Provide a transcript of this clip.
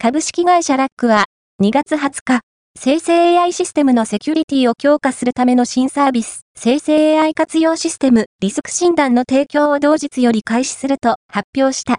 株式会社ラックは2月20日、生成 AI システムのセキュリティを強化するための新サービス、生成 AI 活用システムリスク診断の提供を同日より開始すると発表した。